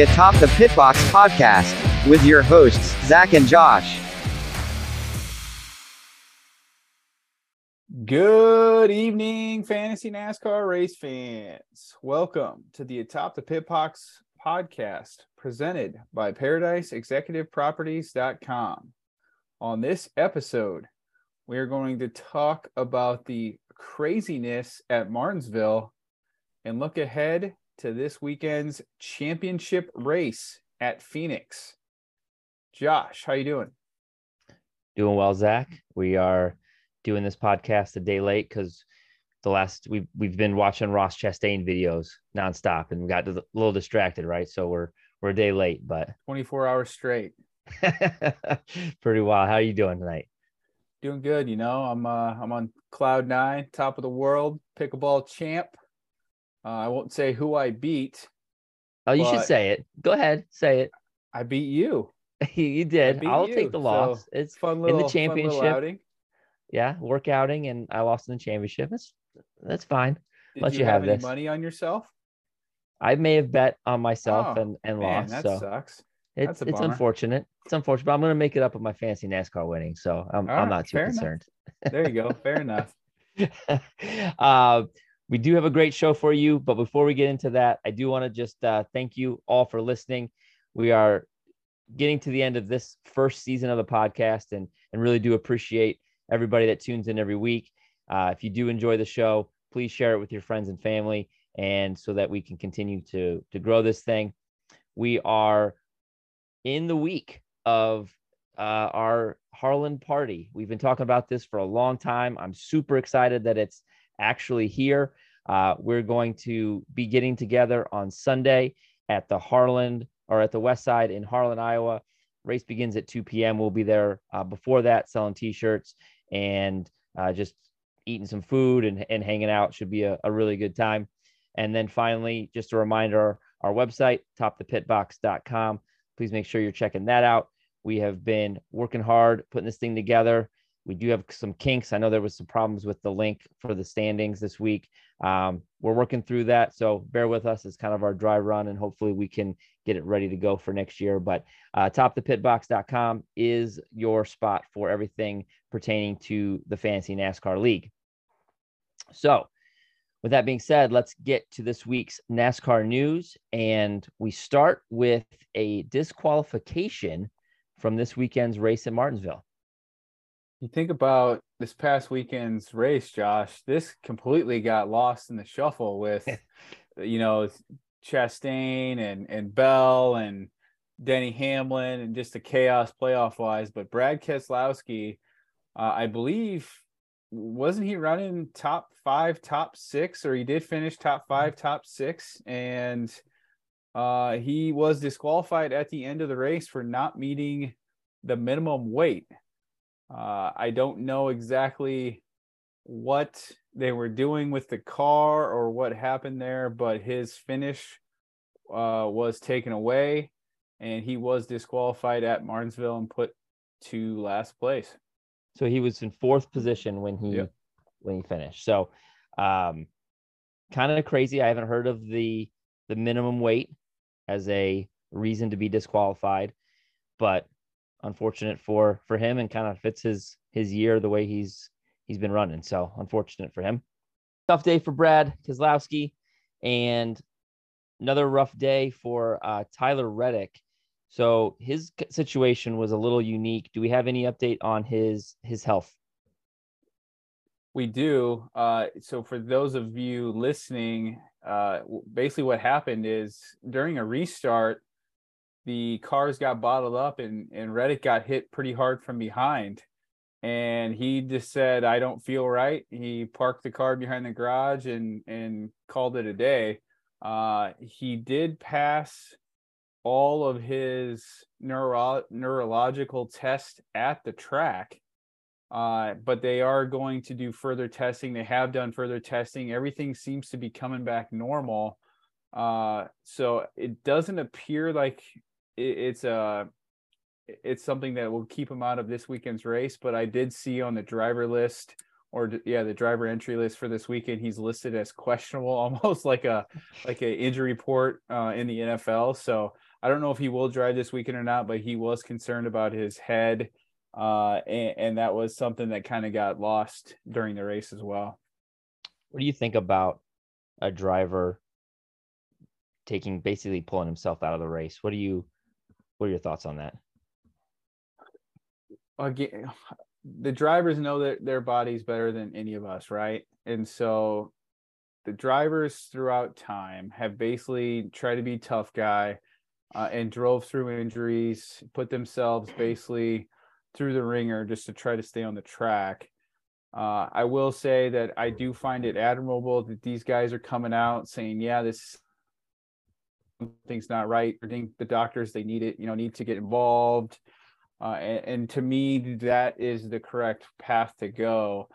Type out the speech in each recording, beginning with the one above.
The Atop the Pitbox podcast with your hosts, Zac and Josh. Good evening, fantasy NASCAR race fans. Welcome to the Atop the Pitbox podcast presented by ParadiseExecutiveProperties.com. On this episode, we are going to talk about the craziness at Martinsville and look ahead to this weekend's championship race at Phoenix. Josh, how you doing? Doing well, Zac. We are doing this podcast a day late because the last we've we've been watching Ross Chastain videos nonstop and we got a little distracted, right? So we're we're a day late, but 24 hours straight. pretty wild. How are you doing tonight? Doing good, you know. I'm uh I'm on cloud nine, top of the world, pickleball champ. Uh, I won't say who I beat. Oh, you should say it. Go ahead, say it. I beat you. you did. I'll you. take the loss. So, it's fun little in the championship. Yeah, work outing, and I lost in the championship. That's that's fine. Did Let you, you have, have, any this. money on yourself? I may have bet on myself Oh, and and Man, lost. that so sucks. it's it's unfortunate. It's unfortunate, but I'm gonna make it up with my fancy NASCAR winning. So I'm All I'm not too concerned. There you go. Fair enough. uh, we do have a great show for you, but before we get into that, I do want to just uh, thank you all for listening. We are getting to the end of this first season of the podcast, and and really do appreciate everybody that tunes in every week. Uh, if you do enjoy the show, please share it with your friends and family, and so that we can continue to to grow this thing. We are in the week of uh, our Harlan party. We've been talking about this for a long time. I'm super excited that it's actually here. Uh, we're going to be getting together on Sunday at the Harland or at the West Side in Harlan, Iowa. Race begins at 2 p.m. We'll be there uh, before that selling t-shirts and uh, just eating some food and, and hanging out. Should be a, a really good time. And then finally, just a reminder, our website, topthepitbox.com. Please make sure you're checking that out. We have been working hard putting this thing together. We do have some kinks. I know there was some problems with the link for the standings this week. Um, we're working through that, so bear with us. It's kind of our dry run, and hopefully we can get it ready to go for next year. But uh, topthepitbox.com is your spot for everything pertaining to the Fantasy NASCAR League. So, with that being said, let's get to this week's NASCAR news, and we start with a disqualification from this weekend's race at Martinsville. You think about this past weekend's race, Josh. This completely got lost in the shuffle with, you know, Chastain and and Bell and Denny Hamlin and just the chaos playoff wise. But Brad Keselowski, uh, I believe, wasn't he running top five, top six, or he did finish top five, top six, and uh, he was disqualified at the end of the race for not meeting the minimum weight. Uh, I don't know exactly what they were doing with the car or what happened there, but his finish uh, was taken away and he was disqualified at Martinsville and put to last place. So he was in fourth position when he Yep. when he finished. So um kind of crazy. I haven't heard of the the minimum weight as a reason to be disqualified, but unfortunate for for him and kind of fits his his year the way he's he's been running. So unfortunate for him. Tough day for Brad Keselowski and another rough day for uh, Tyler Reddick. So his situation was a little unique. Do we have any update on his his health? We do. Uh, so for those of you listening, uh, basically what happened is during a restart, the cars got bottled up and and Reddick got hit pretty hard from behind, and he just said, "I don't feel right." He parked the car behind the garage and and called it a day. Uh, he did pass all of his neuro- neurological tests at the track uh, but they are going to do further testing. They have done further testing. Everything seems to be coming back normal. Uh, so it doesn't appear like it, it's a it's something that will keep him out of this weekend's race. But I did see on the driver list or yeah, the driver entry list for this weekend. He's listed as questionable, almost like a like a injury report uh, in the NFL. So I don't know if he will drive this weekend or not, but he was concerned about his head, uh, and, and that was something that kind of got lost during the race as well. What do you think about a driver taking basically pulling himself out of the race? What do you what are your thoughts on that? Again, the drivers know that their body's better than any of us, right? And so the drivers throughout time have basically tried to be tough guy uh, and drove through injuries, put themselves basically through the ringer just to try to stay on the track. Uh, I will say that I do find it admirable that these guys are coming out saying, "Yeah, this thing's not right." I think the doctors they need it, you know, need to get involved. Uh, and, and, to me, that is the correct path to go.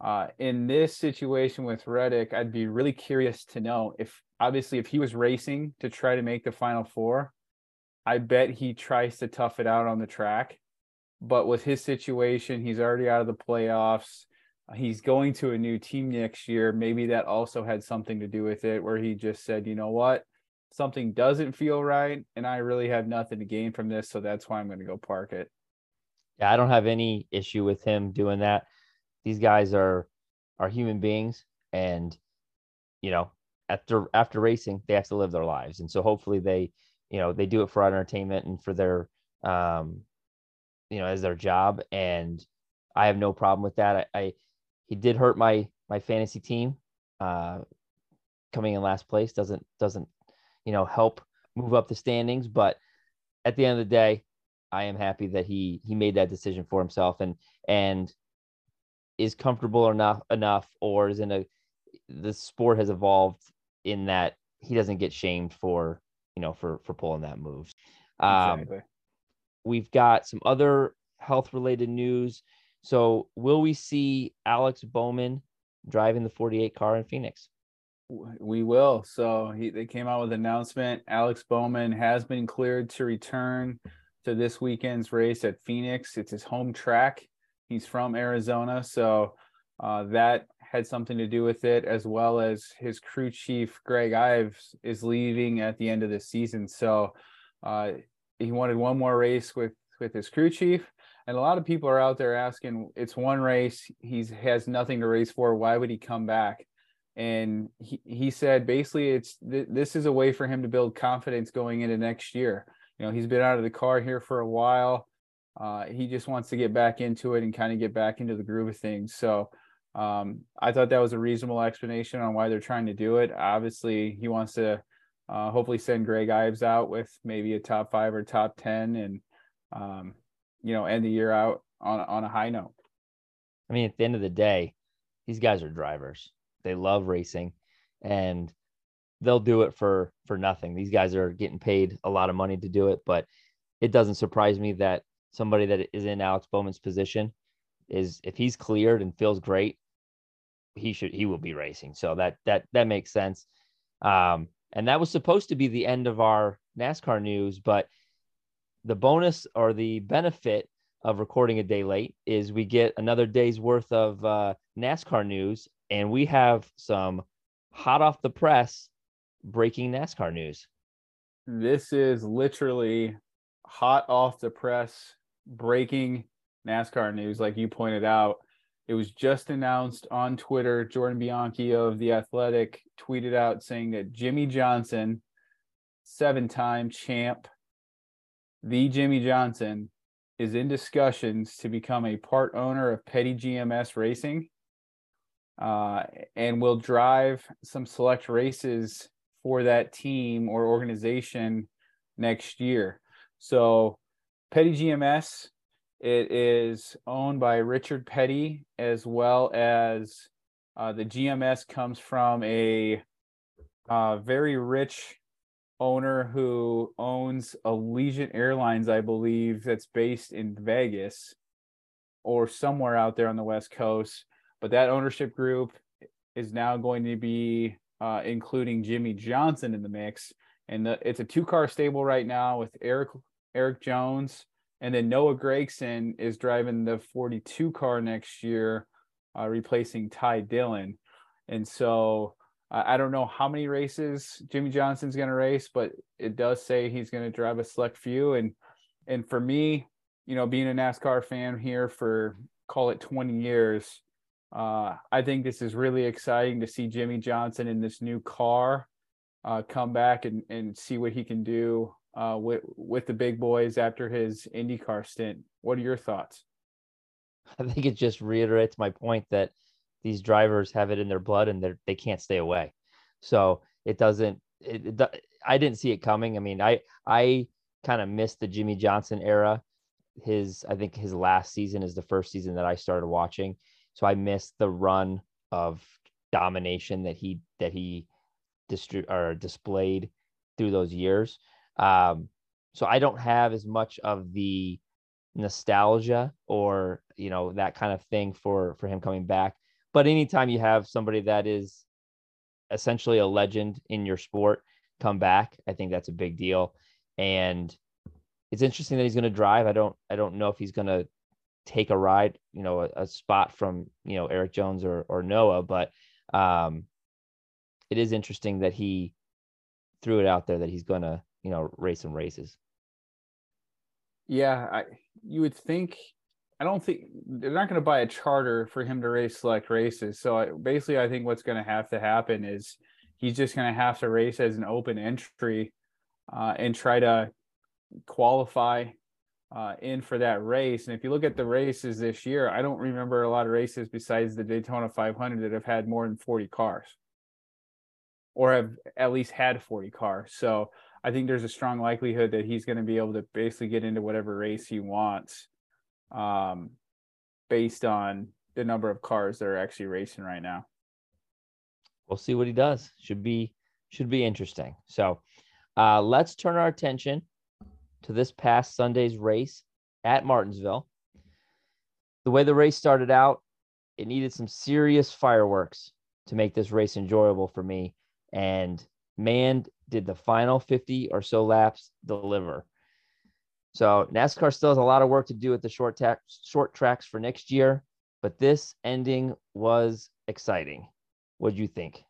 Uh, in this situation with Reddick, I'd be really curious to know if, obviously, if he was racing to try to make the final four, I bet he tries to tough it out on the track. But with his situation, he's already out of the playoffs. He's going to a new team next year. Maybe that also had something to do with it, where he just said, you know what? Something doesn't feel right, and I really have nothing to gain from this. So that's why I'm going to go park it. Yeah, I don't have any issue with him doing that. These guys are are human beings, and you know, after after racing, they have to live their lives, and so hopefully they you know they do it for entertainment and for their um you know as their job and i have no problem with that i, I he did hurt my my fantasy team uh coming in last place doesn't doesn't you know help move up the standings but at the end of the day i am happy that he he made that decision for himself and and is comfortable enough enough or is in a the sport has evolved in that he doesn't get shamed for you know, for for pulling that move. Um, exactly. We've got some other health related news. So, will we see Alex Bowman driving the 48 car in Phoenix? We will. So, he, they came out with an announcement. Alex Bowman has been cleared to return to this weekend's race at Phoenix. It's his home track. He's from Arizona. So, uh, that had something to do with it, as well as his crew chief Greg Ives is leaving at the end of the season. So uh, he wanted one more race with with his crew chief, and a lot of people are out there asking, "It's one race. He has nothing to race for. Why would he come back?" And he he said basically, it's th- this is a way for him to build confidence going into next year. You know, he's been out of the car here for a while. Uh, he just wants to get back into it and kind of get back into the groove of things. So um, I thought that was a reasonable explanation on why they're trying to do it. Obviously, he wants to uh, hopefully send Greg Ives out with maybe a top five or top ten, and um, you know, end the year out on on a high note. I mean, at the end of the day, these guys are drivers. They love racing, and they'll do it for for nothing. These guys are getting paid a lot of money to do it, but it doesn't surprise me that somebody that is in Alex Bowman's position is if he's cleared and feels great, he should he will be racing. So that that that makes sense. Um, and that was supposed to be the end of our NASCAR news, but the bonus or the benefit of recording a day late is we get another day's worth of uh, NASCAR news, and we have some hot off the press breaking NASCAR news. This is literally hot off the press breaking NASCAR news, like you pointed out. It was just announced on Twitter. Jordan Bianchi of The Athletic tweeted out saying that Jimmie Johnson, seven time champ, the Jimmie Johnson, is in discussions to become a part owner of Petty GMS Racing uh, and will drive some select races for that team or organization next year. So, Petty GMS it is owned by Richard Petty, as well as uh, the GMS comes from a uh, very rich owner who owns Allegiant Airlines, I believe, that's based in Vegas or somewhere out there on the West Coast. But that ownership group is now going to be uh, including Jimmie Johnson in the mix. And the, it's a two car stable right now with Eric Erik Jones and then Noah Gragson is driving the 42 car next year uh, replacing Ty Dillon. And so I don't know how many races Jimmie Johnson's going to race, but it does say he's going to drive a select few. And and for me, you know, being a NASCAR fan here for call it 20 years, uh, I think this is really exciting to see Jimmie Johnson in this new car uh, come back and, and see what he can do uh, with with the big boys after his IndyCar stint. What are your thoughts? I think it just reiterates my point that these drivers have it in their blood and they they can't stay away. So it doesn't. It, it, I didn't see it coming. I mean, I I kind of missed the Jimmie Johnson era. His I think his last season is the first season that I started watching. So I missed the run of domination that he that he distri- or displayed through those years. Um, so I don't have as much of the nostalgia or you know that kind of thing for for him coming back. But anytime you have somebody that is essentially a legend in your sport come back, I think that's a big deal. And it's interesting that he's going to drive. I don't I don't know if he's going to take a ride, you know, a, a, spot from you know Erik Jones or or Noah, but um, it is interesting that he threw it out there that he's going to you know race some races. Yeah, I you would think I don't think they're not going to buy a charter for him to race select races. So I, basically, I think what's going to have to happen is he's just going to have to race as an open entry uh, and try to qualify uh, in for that race. And if you look at the races this year, I don't remember a lot of races besides the Daytona 500 that have had more than 40 cars or have at least had 40 cars. So I think there's a strong likelihood that he's going to be able to basically get into whatever race he wants um, based on the number of cars that are actually racing right now. We'll see what he does. Should be should be interesting. So uh, let's turn our attention to this past Sunday's race at Martinsville. The way the race started out, it needed some serious fireworks to make this race enjoyable for me. And man, did the final 50 or so laps deliver. So NASCAR still has a lot of work to do at the short ta- short tracks for next year, but this ending was exciting. What do you think?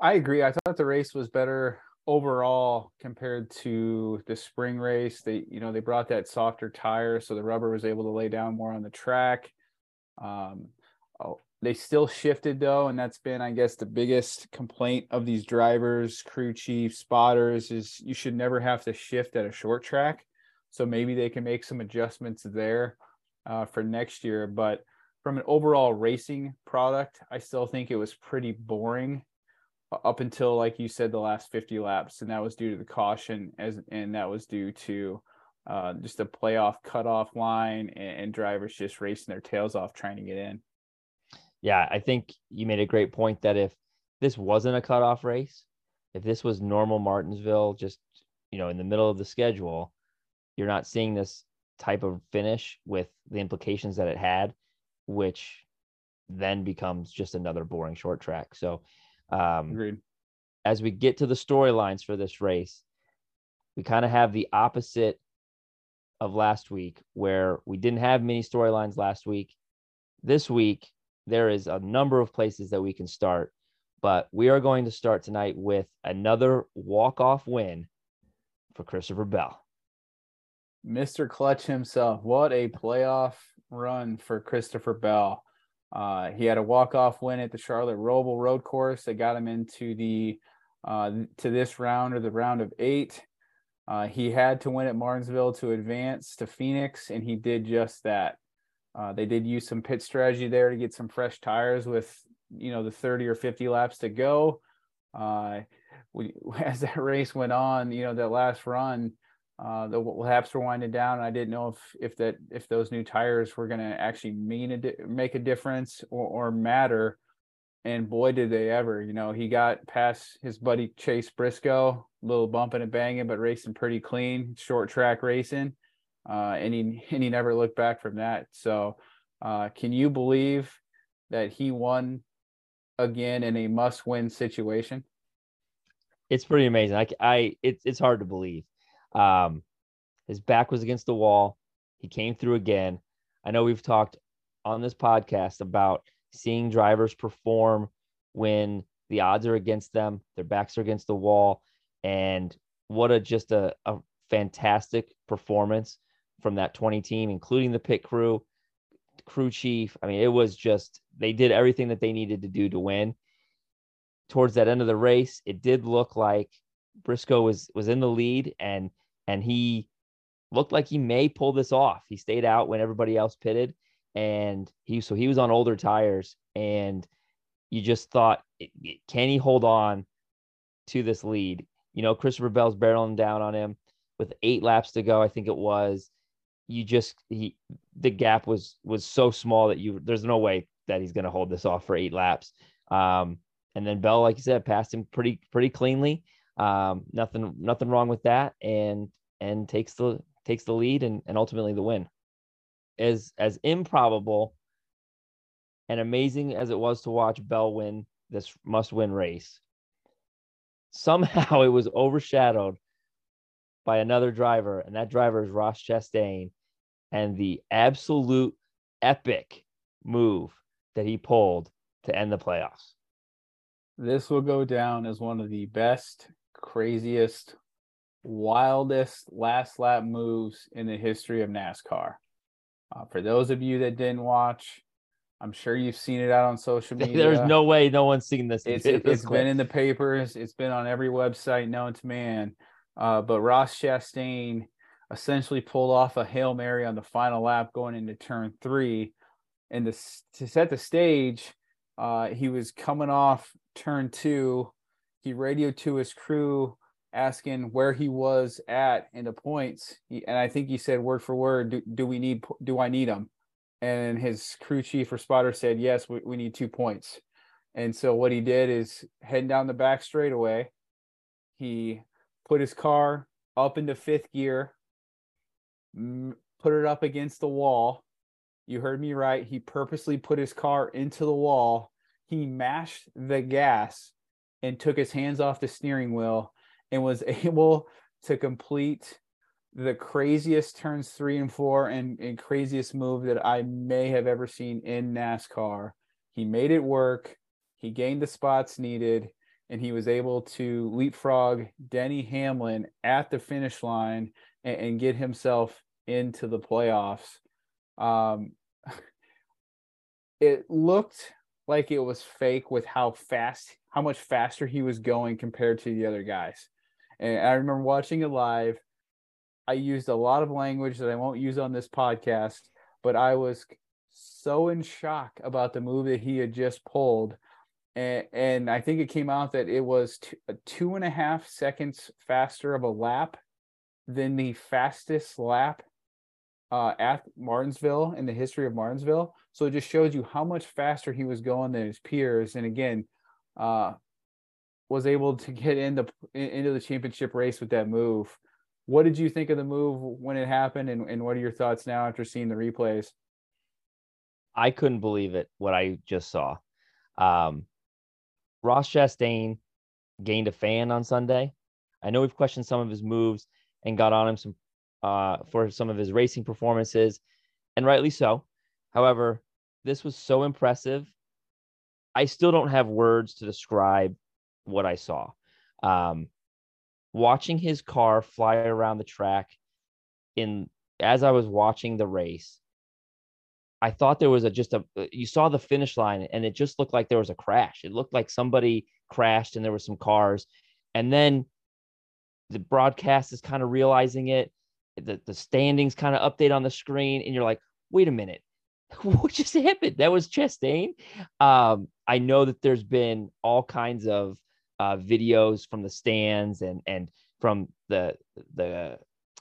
I agree. I thought the race was better overall compared to the spring race. They, you know, they brought that softer tire, so the rubber was able to lay down more on the track. Um, oh, they still shifted though, and that's been, I guess, the biggest complaint of these drivers, crew chiefs, spotters is you should never have to shift at a short track. So maybe they can make some adjustments there uh, for next year. But from an overall racing product, I still think it was pretty boring up until, like you said, the last 50 laps, and that was due to the caution, as and that was due to uh, just a playoff cutoff line and, and drivers just racing their tails off trying to get in yeah, I think you made a great point that if this wasn't a cutoff race, if this was normal Martinsville, just you know, in the middle of the schedule, you're not seeing this type of finish with the implications that it had, which then becomes just another boring short track. So, um, Agreed. as we get to the storylines for this race, we kind of have the opposite of last week, where we didn't have many storylines last week. This week, there is a number of places that we can start, but we are going to start tonight with another walk-off win for Christopher Bell. Mr. Clutch himself. What a playoff run for Christopher Bell. Uh, he had a walk-off win at the Charlotte Roval Road Course that got him into the uh, to this round or the round of eight. Uh, he had to win at Martinsville to advance to Phoenix, and he did just that. Uh, they did use some pit strategy there to get some fresh tires with you know the 30 or 50 laps to go. Uh, we, as that race went on, you know that last run, uh, the laps were winding down. And I didn't know if if that if those new tires were going to actually mean a di- make a difference or, or matter. And boy, did they ever! You know, he got past his buddy Chase Briscoe, little bumping and banging, but racing pretty clean, short track racing uh, and he and he never looked back from that. So, uh, can you believe that he won again in a must-win situation? It's pretty amazing. I, I it's it's hard to believe. Um, his back was against the wall. He came through again. I know we've talked on this podcast about seeing drivers perform when the odds are against them, their backs are against the wall, and what a just a, a fantastic performance from that 20 team, including the pit crew, crew chief. I mean, it was just they did everything that they needed to do to win. Towards that end of the race, it did look like Briscoe was was in the lead and and he looked like he may pull this off. He stayed out when everybody else pitted and he so he was on older tires and you just thought can he hold on to this lead? You know, Christopher Bell's barreling down on him with 8 laps to go, I think it was. You just he the gap was was so small that you there's no way that he's going to hold this off for 8 laps. Um and then Bell like you said passed him pretty pretty cleanly. Um, nothing, nothing wrong with that, and and takes the takes the lead and, and ultimately the win. As as improbable and amazing as it was to watch Bell win this must win race, somehow it was overshadowed by another driver, and that driver is Ross Chastain, and the absolute epic move that he pulled to end the playoffs. This will go down as one of the best craziest, wildest last lap moves in the history of NASCAR. Uh, for those of you that didn't watch, I'm sure you've seen it out on social media. There's no way no one's seen this. It's, it, has been in the papers. It's been on every website known to man. Uh, but Ross Chastain essentially pulled off a hail mary on the final lap going into turn three, and to, to set the stage, uh, he was coming off turn two he radioed to his crew asking where he was at in the points and i think he said word for word do, do we need do i need him? And his crew chief or spotter said yes we, we need two points. And so what he did is heading down the back straightaway he put his car up into fifth gear put it up against the wall. You heard me right. He purposely put his car into the wall. He mashed the gas and took his hands off the steering wheel and was able to complete the craziest turns three and four and, and craziest move that I may have ever seen in NASCAR. He made it work. He gained the spots needed, and he was able to leapfrog Denny Hamlin at the finish line and, and get himself into the playoffs. Um, it looked like it was fake with how fast, how much faster he was going compared to the other guys. And I remember watching it live. I used a lot of language that I won't use on this podcast, but I was so in shock about the move that he had just pulled. And, and I think it came out that it was two, two and a half seconds faster of a lap than the fastest lap uh, at Martinsville in the history of Martinsville. So it just shows you how much faster he was going than his peers. And again, uh, was able to get into into the championship race with that move. What did you think of the move when it happened, and, and what are your thoughts now after seeing the replays? I couldn't believe it what I just saw. Um, Ross Chastain gained a fan on Sunday. I know we've questioned some of his moves and got on him some uh, for some of his racing performances, and rightly so. However, this was so impressive. I still don't have words to describe what I saw. Um, watching his car fly around the track in as I was watching the race, I thought there was a just a you saw the finish line and it just looked like there was a crash. It looked like somebody crashed and there were some cars. And then the broadcast is kind of realizing it the, the standings kind of update on the screen and you're like wait a minute what just happened that was chastain um, i know that there's been all kinds of uh, videos from the stands and and from the the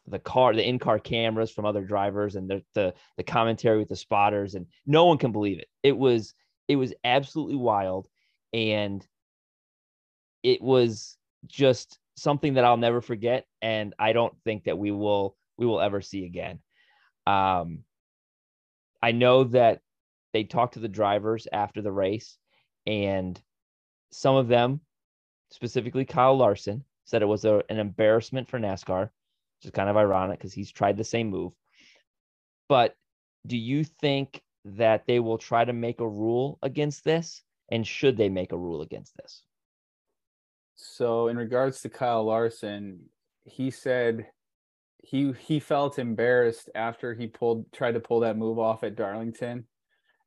the car the in-car cameras from other drivers and the, the the commentary with the spotters and no one can believe it it was it was absolutely wild and it was just something that I'll never forget and I don't think that we will we will ever see again. Um, I know that they talked to the drivers after the race, and some of them, specifically Kyle Larson, said it was a, an embarrassment for NASCAR, which is kind of ironic because he's tried the same move. But do you think that they will try to make a rule against this? And should they make a rule against this? So, in regards to Kyle Larson, he said he he felt embarrassed after he pulled tried to pull that move off at Darlington.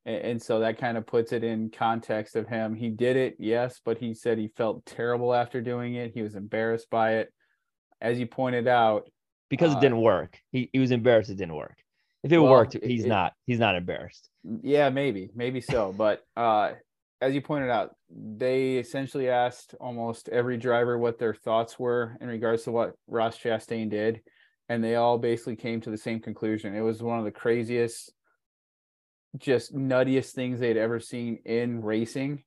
And, so that kind of puts it in context of him. He did it, yes, but he said he felt terrible after doing it. He was embarrassed by it. As you pointed out, because uh, it didn't work. He, he was embarrassed it didn't work. If it well, worked, he's it, not he's not embarrassed. Yeah, maybe, maybe so. But uh as you pointed out, they essentially asked almost every driver what their thoughts were in regards to what Ross Chastain did, and they all basically came to the same conclusion. It was one of the craziest, just nuttiest things they'd ever seen in racing,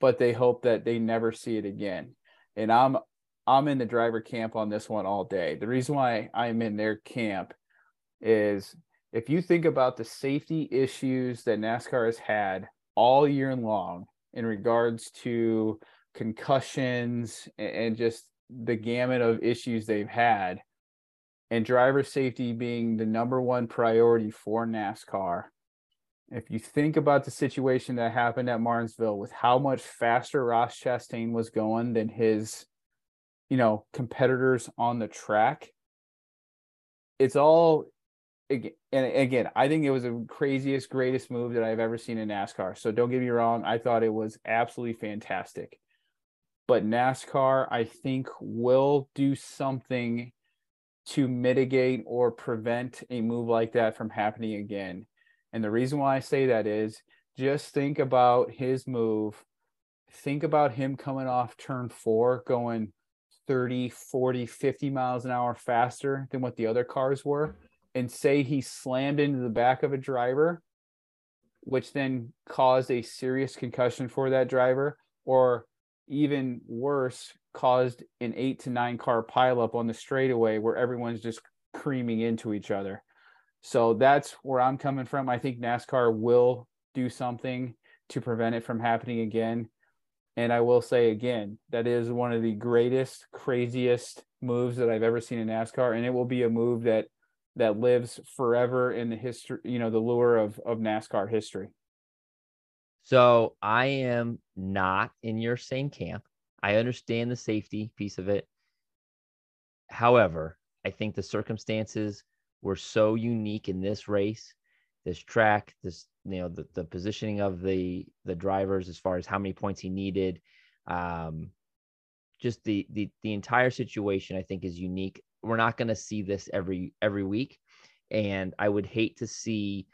but they hope that they never see it again. And I'm I'm in the driver camp on this one all day. The reason why I'm in their camp is if you think about the safety issues that NASCAR has had all year long in regards to concussions and just the gamut of issues they've had and driver safety being the number one priority for NASCAR. If you think about the situation that happened at Martinsville with how much faster Ross Chastain was going than his, you know, competitors on the track, it's all and again, I think it was the craziest, greatest move that I've ever seen in NASCAR. So don't get me wrong, I thought it was absolutely fantastic. But NASCAR, I think, will do something to mitigate or prevent a move like that from happening again. And the reason why I say that is just think about his move. Think about him coming off turn four, going 30, 40, 50 miles an hour faster than what the other cars were and say he slammed into the back of a driver, which then caused a serious concussion for that driver, or even worse, caused an eight to nine car pileup on the straightaway where everyone's just creaming into each other. So that's where I'm coming from. I think NASCAR will do something to prevent it from happening again. And I will say again, that is one of the greatest, craziest moves that I've ever seen in NASCAR. And it will be a move that that lives forever in the history, you know, the lure of of NASCAR history. So I am not in your same camp. I understand the safety piece of it. However, I think the circumstances were so unique in this race, this track, this you know the, the positioning of the the drivers as far as how many points he needed, um, just the the the entire situation I think is unique. We're not going to see this every every week. And i would hate to see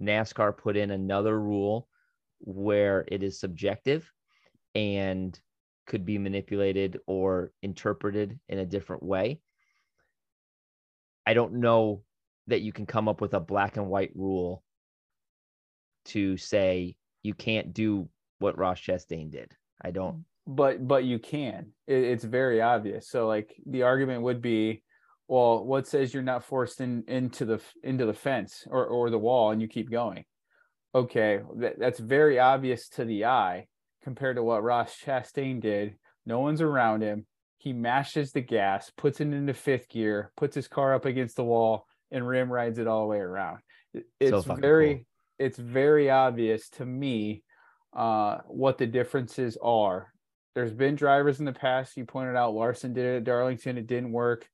nascar put in another rule where it is subjective and could be manipulated or interpreted in a different way. I don't know that you can come up with a black and white rule to say you can't do what ross chastain did. I don't mm. but but you can. It, it's very obvious. So like the argument would be well what says you're not forced in into the into the fence or, or the wall and you keep going? Okay that, that's very obvious to the eye compared to what ross chastain did. No one's around him. He mashes the gas puts it into fifth gear puts his car up against the wall and rim rides it all the way around it's so very cool. it's very obvious to me uh, what the differences are there's been drivers in the past you pointed out larson did it at darlington it didn't work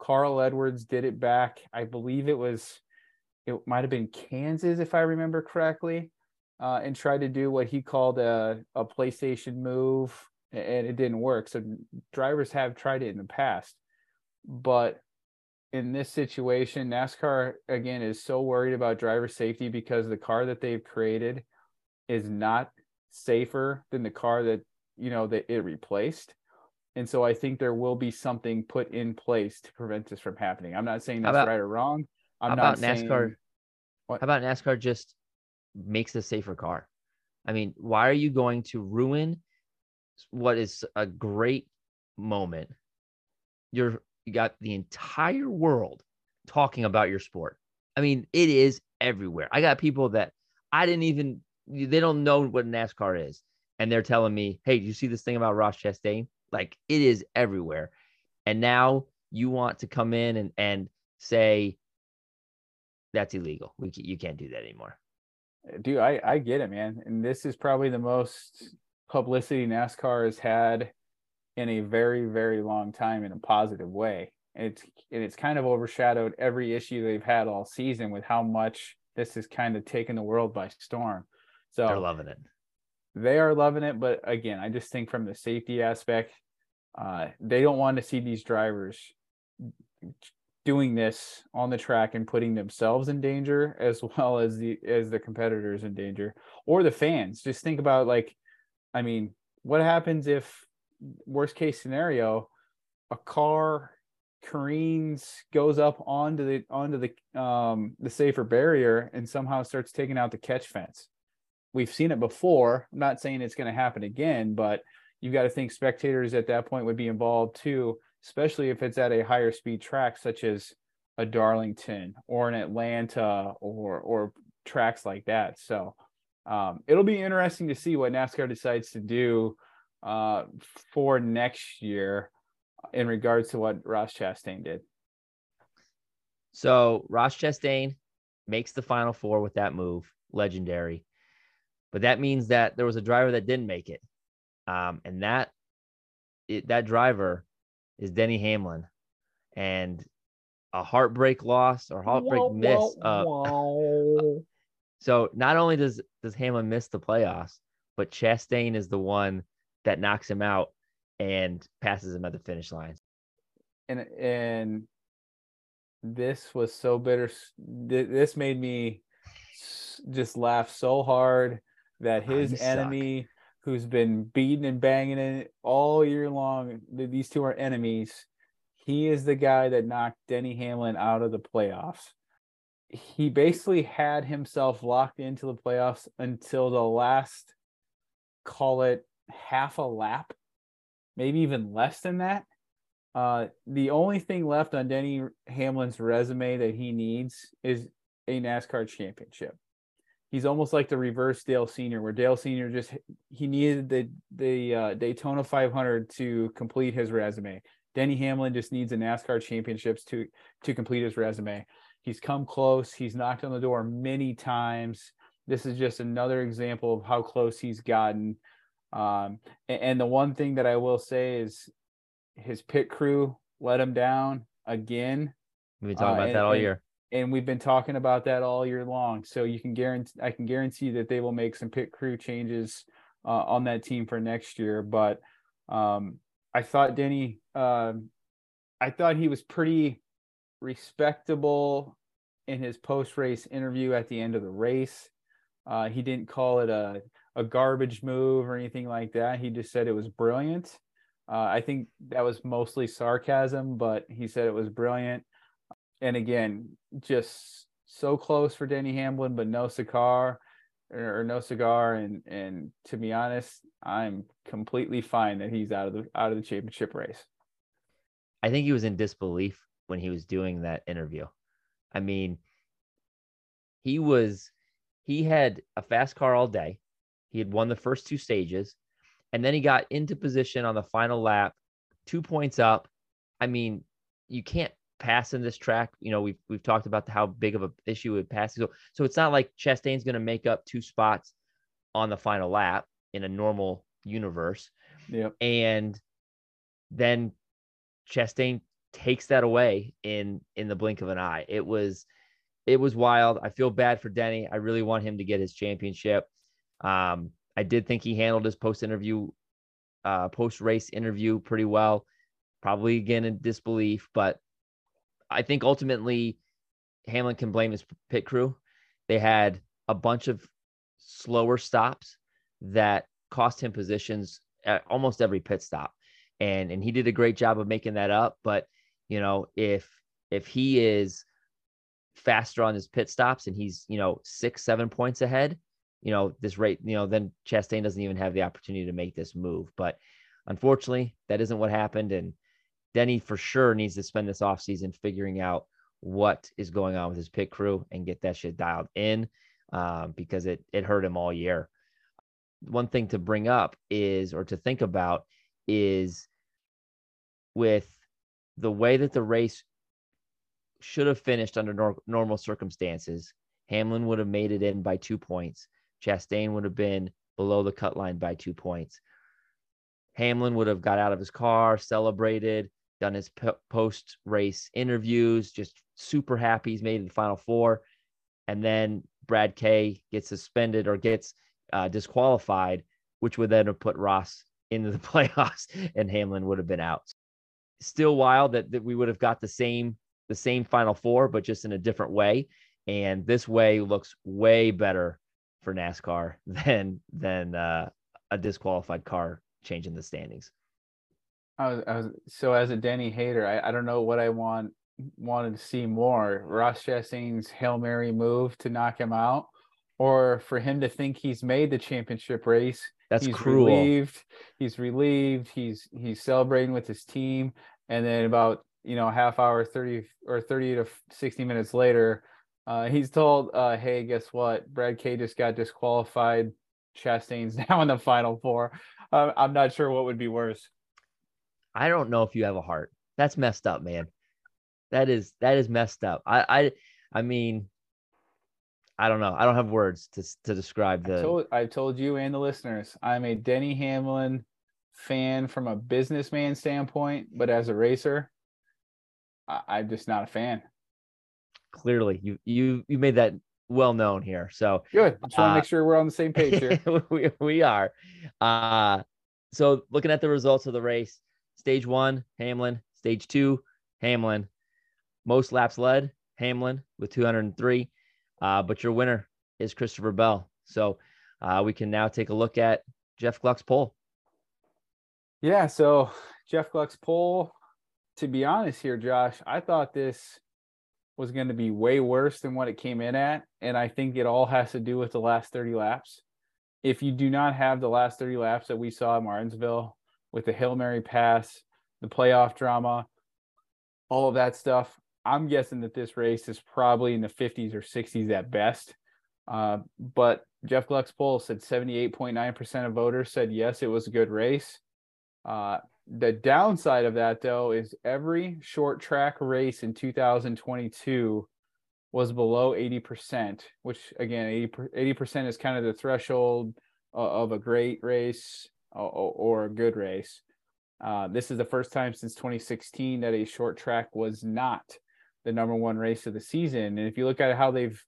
Carl Edwards did it back. I believe it was, it might have been Kansas, if I remember correctly, uh, and tried to do what he called a, a PlayStation move, and it didn't work. So drivers have tried it in the past. But in this situation, NASCAR, again, is so worried about driver safety because the car that they've created is not safer than the car that, you know, that it replaced and so I think there will be something put in place to prevent this from happening. I'm not saying that's about, right or wrong. I'm not saying, NASCAR. What? How about NASCAR just makes a safer car? I mean, why are you going to ruin what is a great moment? You're you got the entire world talking about your sport. I mean, it is everywhere. I got people that I didn't even they don't know what NASCAR is, and they're telling me, "Hey, do you see this thing about Ross Chastain?" Like it is everywhere. And now you want to come in and, and say that's illegal. We you can't do that anymore. Dude, I, I get it, man. And this is probably the most publicity NASCAR has had in a very, very long time in a positive way. And it's and it's kind of overshadowed every issue they've had all season with how much this has kind of taken the world by storm. So they're loving it. They are loving it, but again, I just think from the safety aspect, uh, they don't want to see these drivers doing this on the track and putting themselves in danger as well as the as the competitors in danger or the fans just think about like i mean what happens if worst case scenario a car careens goes up onto the onto the um the safer barrier and somehow starts taking out the catch fence we've seen it before i'm not saying it's going to happen again but you've got to think spectators at that point would be involved too especially if it's at a higher speed track such as a Darlington or an Atlanta or or tracks like that. So um, it'll be interesting to see what NASCAR decides to do uh, for next year in regards to what Ross Chastain did. So Ross Chastain makes the final four with that move, legendary. But that means that there was a driver that didn't make it, um, and that it, that driver is Denny Hamlin, and a heartbreak loss or heartbreak whoa, miss. Whoa, uh, so not only does does Hamlin miss the playoffs, but Chastain is the one that knocks him out and passes him at the finish line. And and this was so bitter. This made me just laugh so hard that ah, his enemy, suck. who's been beating and banging it all year long, these two are enemies he is the guy that knocked Denny Hamlin out of the playoffs. He basically had himself locked into the playoffs until the last, call it half a lap, maybe even less than that. Uh, the only thing left on Denny Hamlin's resume that he needs is a NASCAR championship. He's almost like the reverse Dale Senior, where Dale Senior just he needed the the uh, Daytona 500 to complete his resume. Denny Hamlin just needs a NASCAR championships to to complete his resume. He's come close. He's knocked on the door many times. This is just another example of how close he's gotten. Um, and, and the one thing that I will say is his pit crew let him down again. We've been talking uh, about and, that all year. And, and we've been talking about that all year long. So you can guarantee I can guarantee that they will make some pit crew changes uh, on that team for next year. But um, I thought Denny, uh, I thought he was pretty respectable in his post race interview at the end of the race. Uh, he didn't call it a, a garbage move or anything like that. He just said it was brilliant. Uh, I think that was mostly sarcasm, but he said it was brilliant. And again, just so close for Denny Hamlin, but no cigar or, no cigar. And and to be honest, I'm completely fine that he's out of the out of the championship race. I think he was in disbelief when he was doing that interview. I mean, he was he had a fast car all day. He had won the first two stages, and then he got into position on the final lap, two points up. I mean, you can't pass in this track. You know, we've we've talked about how big of an issue it passing. So so it's not like Chastain's going to make up two spots on the final lap in a normal universe. Yeah. And then Chastain takes that away in in the blink of an eye. It was it was wild. I feel bad for Denny. I really want him to get his championship. Um, I did think he handled his post interview, uh, post race interview pretty well. Probably again in disbelief, but I think ultimately Hamlin can blame his pit crew. They had a bunch of slower stops that cost him positions at almost every pit stop. And and he did a great job of making that up, but you know, if if he is faster on his pit stops and he's, you know, 6 7 points ahead, you know, this rate, you know, then Chastain doesn't even have the opportunity to make this move, but unfortunately, that isn't what happened and Denny for sure needs to spend this offseason figuring out what is going on with his pit crew and get that shit dialed in um, because it it hurt him all year. One thing to bring up is or to think about is with the way that the race should have finished under nor- normal circumstances. Hamlin would have made it in by two points. Chastain would have been below the cut line by two points. Hamlin would have got out of his car, celebrated, done his post race interviews, just super happy he's made the final four. And then Brad K gets suspended or gets uh, disqualified, which would then have put Ross into the playoffs and Hamlin would have been out. Still wild that, that we would have got the same the same final four, but just in a different way. And this way looks way better for NASCAR than than uh, a disqualified car changing the standings. I was, I was, so as a Denny hater, I, I don't know what I want wanted to see more. Ross Chastain's Hail Mary move to knock him out, or for him to think he's made the championship race. That's he's cruel. Relieved. He's relieved. He's he's celebrating with his team, and then about you know half hour, thirty or thirty to sixty minutes later, uh, he's told, uh, "Hey, guess what? Brad K just got disqualified. Chastain's now in the final four. Uh, I'm not sure what would be worse." I don't know if you have a heart. That's messed up, man. That is that is messed up. I I I mean, I don't know. I don't have words to to describe the. I told, I told you and the listeners, I'm a Denny Hamlin fan from a businessman standpoint, but as a racer, I, I'm just not a fan. Clearly, you you you made that well known here. So good. I just want to uh, make sure we're on the same page here. we, we are. Uh, so looking at the results of the race, Stage one, Hamlin. Stage two, Hamlin. Most laps led, Hamlin with 203. Uh, but your winner is Christopher Bell. So uh, we can now take a look at Jeff Gluck's poll. Yeah. So Jeff Gluck's poll, to be honest here, Josh, I thought this was going to be way worse than what it came in at. And I think it all has to do with the last 30 laps. If you do not have the last 30 laps that we saw at Martinsville, with the Hail Mary pass, the playoff drama, all of that stuff. I'm guessing that this race is probably in the 50s or 60s at best. Uh, but Jeff Gluck's poll said 78.9% of voters said yes, it was a good race. Uh, the downside of that, though, is every short track race in 2022 was below 80%, which again, 80, percent is kind of the threshold of a great race or, or a good race. Uh, this is the first time since 2016 that a short track was not the number one race of the season. And if you look at how they've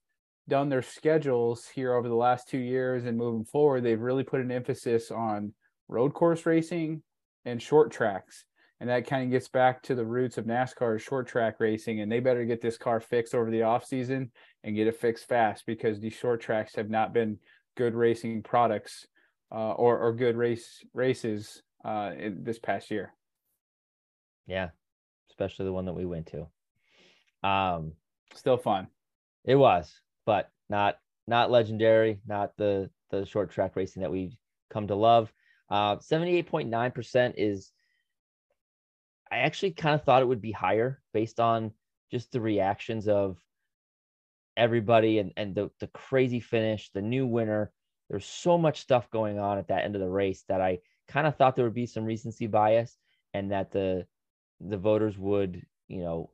done their schedules here over the last two years and moving forward, they've really put an emphasis on road course racing and short tracks. And that kind of gets back to the roots of NASCAR short track racing. And they better get this car fixed over the off season and get it fixed fast because these short tracks have not been good racing products uh, or or good race races uh, in this past year. Yeah, especially the one that we went to. Um, still fun. It was, but not not legendary, not the the short track racing that we've come to love. Uh, 78.9% is I actually kind of thought it would be higher based on just the reactions of everybody and, and the, the crazy finish, the new winner, there's so much stuff going on at that end of the race that I kind of thought there would be some recency bias and that the the voters would, you know,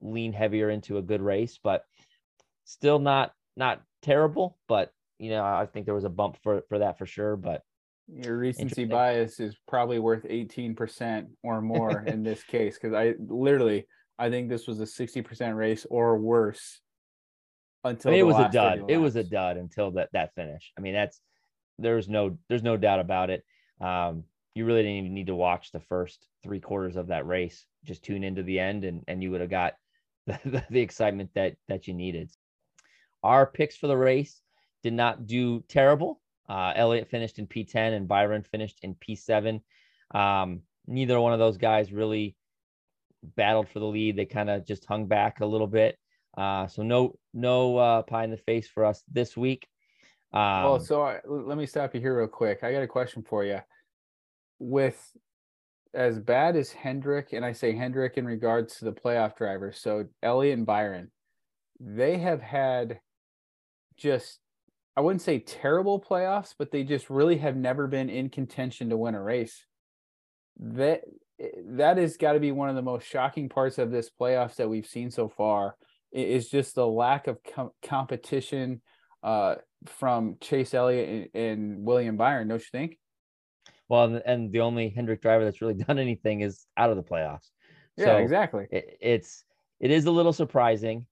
lean heavier into a good race, but still not not terrible, but you know, I think there was a bump for for that for sure, but your recency bias is probably worth 18% or more in this case cuz I literally I think this was a 60% race or worse until I mean, it was a dud. It was a dud until that that finish. I mean, that's there's no there's no doubt about it. Um, you really didn't even need to watch the first three quarters of that race. Just tune into the end, and and you would have got the, the, the excitement that that you needed. Our picks for the race did not do terrible. Uh, finished in P10 and Byron finished in P7. Um, neither one of those guys really battled for the lead. They kind of just hung back a little bit. Uh, so no no uh, pie in the face for us this week. Um, well, so I, let me stop you here real quick. I got a question for you. With as bad as Hendrick, and I say Hendrick in regards to the playoff drivers, so Elliott and Byron, they have had just I wouldn't say terrible playoffs, but they just really have never been in contention to win a race. That that has got to be one of the most shocking parts of this playoffs that we've seen so far is just the lack of com- competition uh, from Chase Elliott and, and, William Byron, don't you think? Well, and the only Hendrick driver that's really done anything is out of the playoffs. Yeah, so exactly. It, it's it is a little surprising.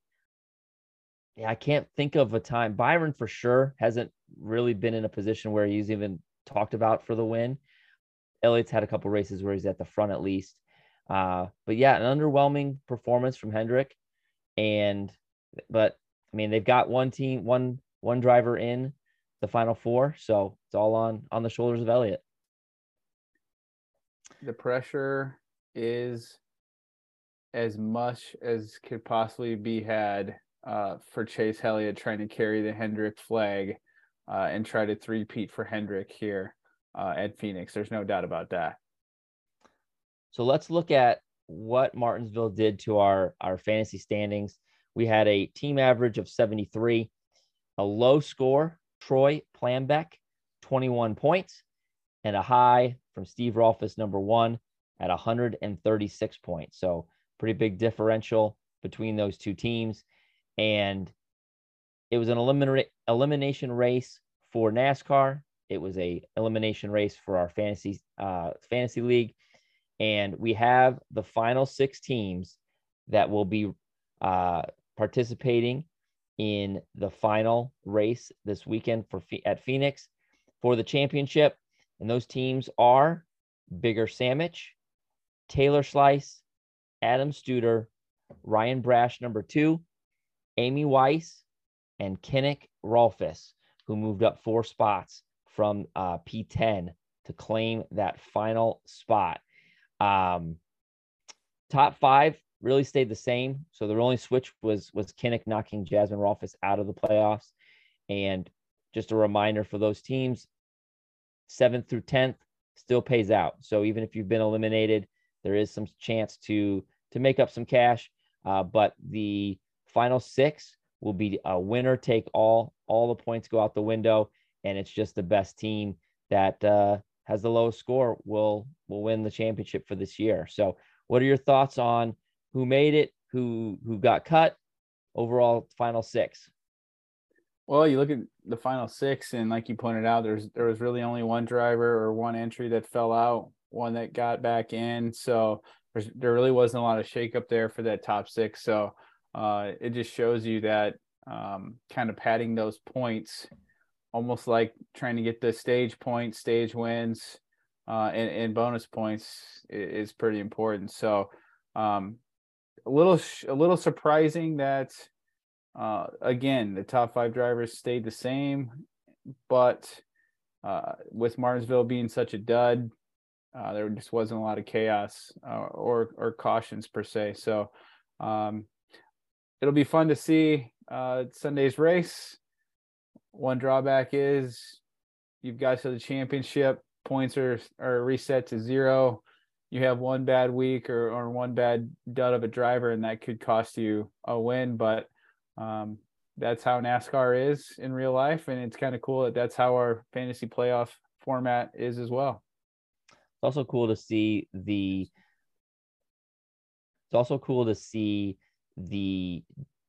Yeah, I can't think of a time. Byron for sure hasn't really been in a position where he's even talked about for the win. Elliott's had a couple races where he's at the front at least. Uh, but yeah, an underwhelming performance from Hendrick. And but I mean they've got one team, one one driver in the final four, so it's all on on the shoulders of Elliott. The pressure is as much as could possibly be had uh, for Chase Elliott trying to carry the Hendrick flag uh, and try to three-peat for Hendrick here uh, at Phoenix. There's no doubt about that. So let's look at what Martinsville did to our, our fantasy standings. We had a team average of 73, a low score, Troy Planbeck, 21 points, and a high from Steve Rolfus, number one, at 136 points. So pretty big differential between those two teams. And it was an eliminate, elimination race for NASCAR. It was a elimination race for our fantasy uh, fantasy league, and we have the final six teams that will be uh, participating in the final race this weekend for at Phoenix for the championship. And those teams are Bigger Sandwich, Taylor Slice, Adam Studer, Ryan Brash, number two, Amy Weiss, and Kinnick Rolfus, who moved up four spots from uh, P10 to claim that final spot. Um, top five really stayed the same. So the only switch was was Kinnick knocking Jasmine Rolfus out of the playoffs. And just a reminder for those teams, seventh through tenth still pays out. So even if you've been eliminated, there is some chance to to make up some cash. Uh, but the final six will be a winner take all. All the points go out the window, and it's just the best team that uh, has the lowest score will will win the championship for this year. So, what are your thoughts on who made it, who who got cut, overall final six? Well, you look at the final six, and like you pointed out, there's there was really only one driver or one entry that fell out, one that got back in. So there really wasn't a lot of shakeup there for that top six. So uh, it just shows you that um, kind of padding those points, almost like trying to get the stage points, stage wins, uh, and, and bonus points is, pretty important. So um, a little a little surprising that uh, again the top five drivers stayed the same, but uh, with Martinsville being such a dud, uh, there just wasn't a lot of chaos uh, or or cautions per se. So um, it'll be fun to see uh, Sunday's race. One drawback is you've got to the championship points are are reset to zero. You have one bad week or or one bad dud of a driver, and that could cost you a win. But um, that's how NASCAR is in real life, and it's kind of cool that that's how our fantasy playoff format is as well. It's also cool to see the. It's also cool to see the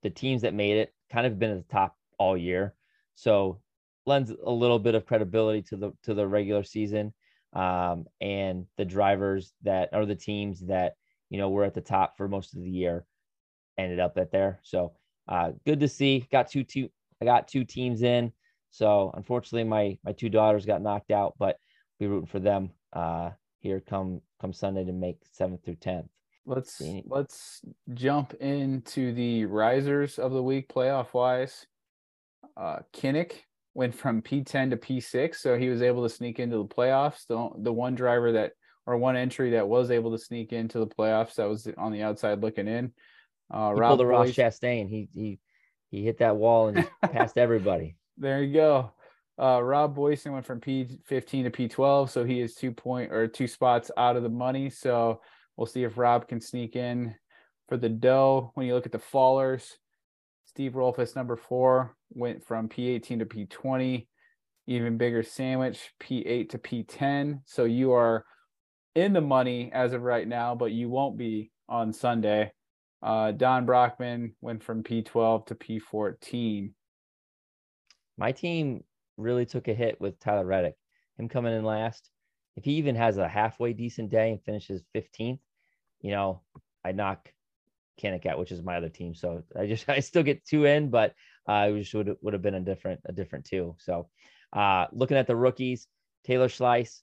the teams that made it kind of been at the top all year. So lends a little bit of credibility to the to the regular season um, and the drivers that are the teams that you know were at the top for most of the year ended up at there. So uh, good to see. Got two two. I got two teams in. So unfortunately, my my two daughters got knocked out, but we rooting for them uh, here come come Sunday to make seventh through tenth. Let's let's jump into the risers of the week playoff wise. Uh, Kinnick went from P10 to P6, so he was able to sneak into the playoffs. The the one driver that or one entry that was able to sneak into the playoffs that was on the outside looking in. Uh, he Rob pulled the Ross Chastain. He he he hit that wall and passed everybody. There you go. Uh, Rob Boyson went from P15 to P12, so he is two point or two spots out of the money. So We'll see if Rob can sneak in for the dough. When you look at the fallers, Steve Rolfus, number four, went from P18 to P20. Even bigger sandwich, P8 to P10. So you are in the money as of right now, but you won't be on Sunday. Uh, Don Brockman went from P12 to P14. My team really took a hit with Tyler Reddick. Him coming in last. If he even has a halfway decent day and finishes 15th, you know, I knock Kinnick which is my other team. So I just I still get two in, but uh, I wish would would have been a different a different two. So uh, looking at the rookies, Taylor Schleiss,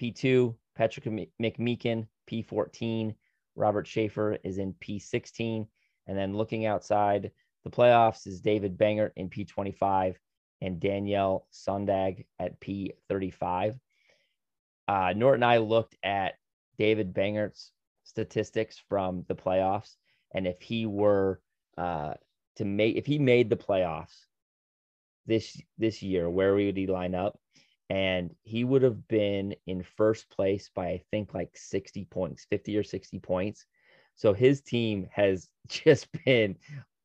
P2, Patrick McMeekin, P14, Robert Schaefer is in P16, and then looking outside the playoffs is David Bangert in P25 and Danielle Sundag at P35. Uh, Nort and I looked at David Bangert's statistics from the playoffs, and if he were uh, to make, if he made the playoffs this this year, where would he line up? And he would have been in first place by I think like 60 points, 50 or 60 points. So his team has just been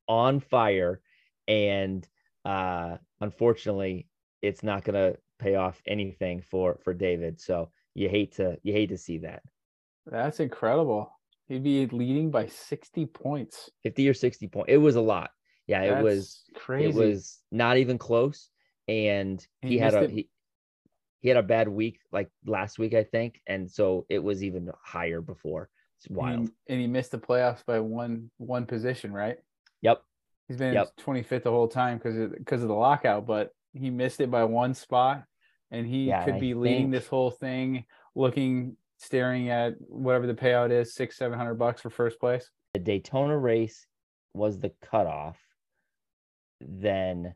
on fire, and uh, unfortunately, it's not going to pay off anything for for David. So you hate to you hate to see that. That's incredible. He'd be leading by 60 points. 50 or 60 points. It was a lot. Yeah, That's it was crazy. It was not even close. And he, He had a he, he had a bad week like last week, I think. And so it was even higher before. It's wild. And, he missed the playoffs by one one position, right? Yep. He's been Yep. 25th the whole time because of because of the lockout, but he missed it by one spot, and he Yeah, could I be leading think- this whole thing, looking, staring at whatever the payout is, six, seven hundred bucks for first place. The Daytona race was the cutoff. Then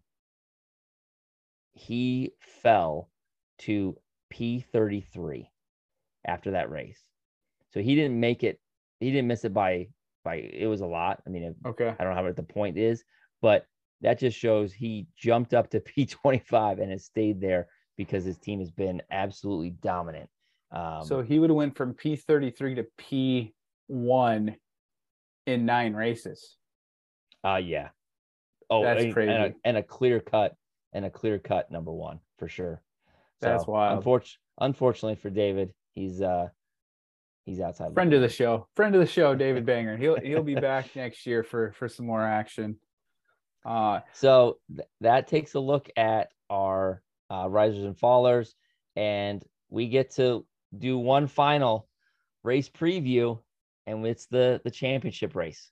he fell to P33 after that race. So he didn't make it, he didn't miss it by by it was a lot. I mean, Okay. I don't know how what the point is, but that just shows he jumped up to P25 and has stayed there because his team has been absolutely dominant. Um, so he would have went from P thirty three to P one in nine races. uh, yeah. Oh, That's and, crazy. And a, and a clear cut and a clear cut number one for sure. That's wild. Unfortunately, unfortunately for David, he's uh he's outside. Friend of the show, friend of the show, David Bangert. He'll he'll be back next year for for some more action. Uh. So th- that takes a look at our uh, risers and fallers, and we get to do one final race preview, and it's the the championship race.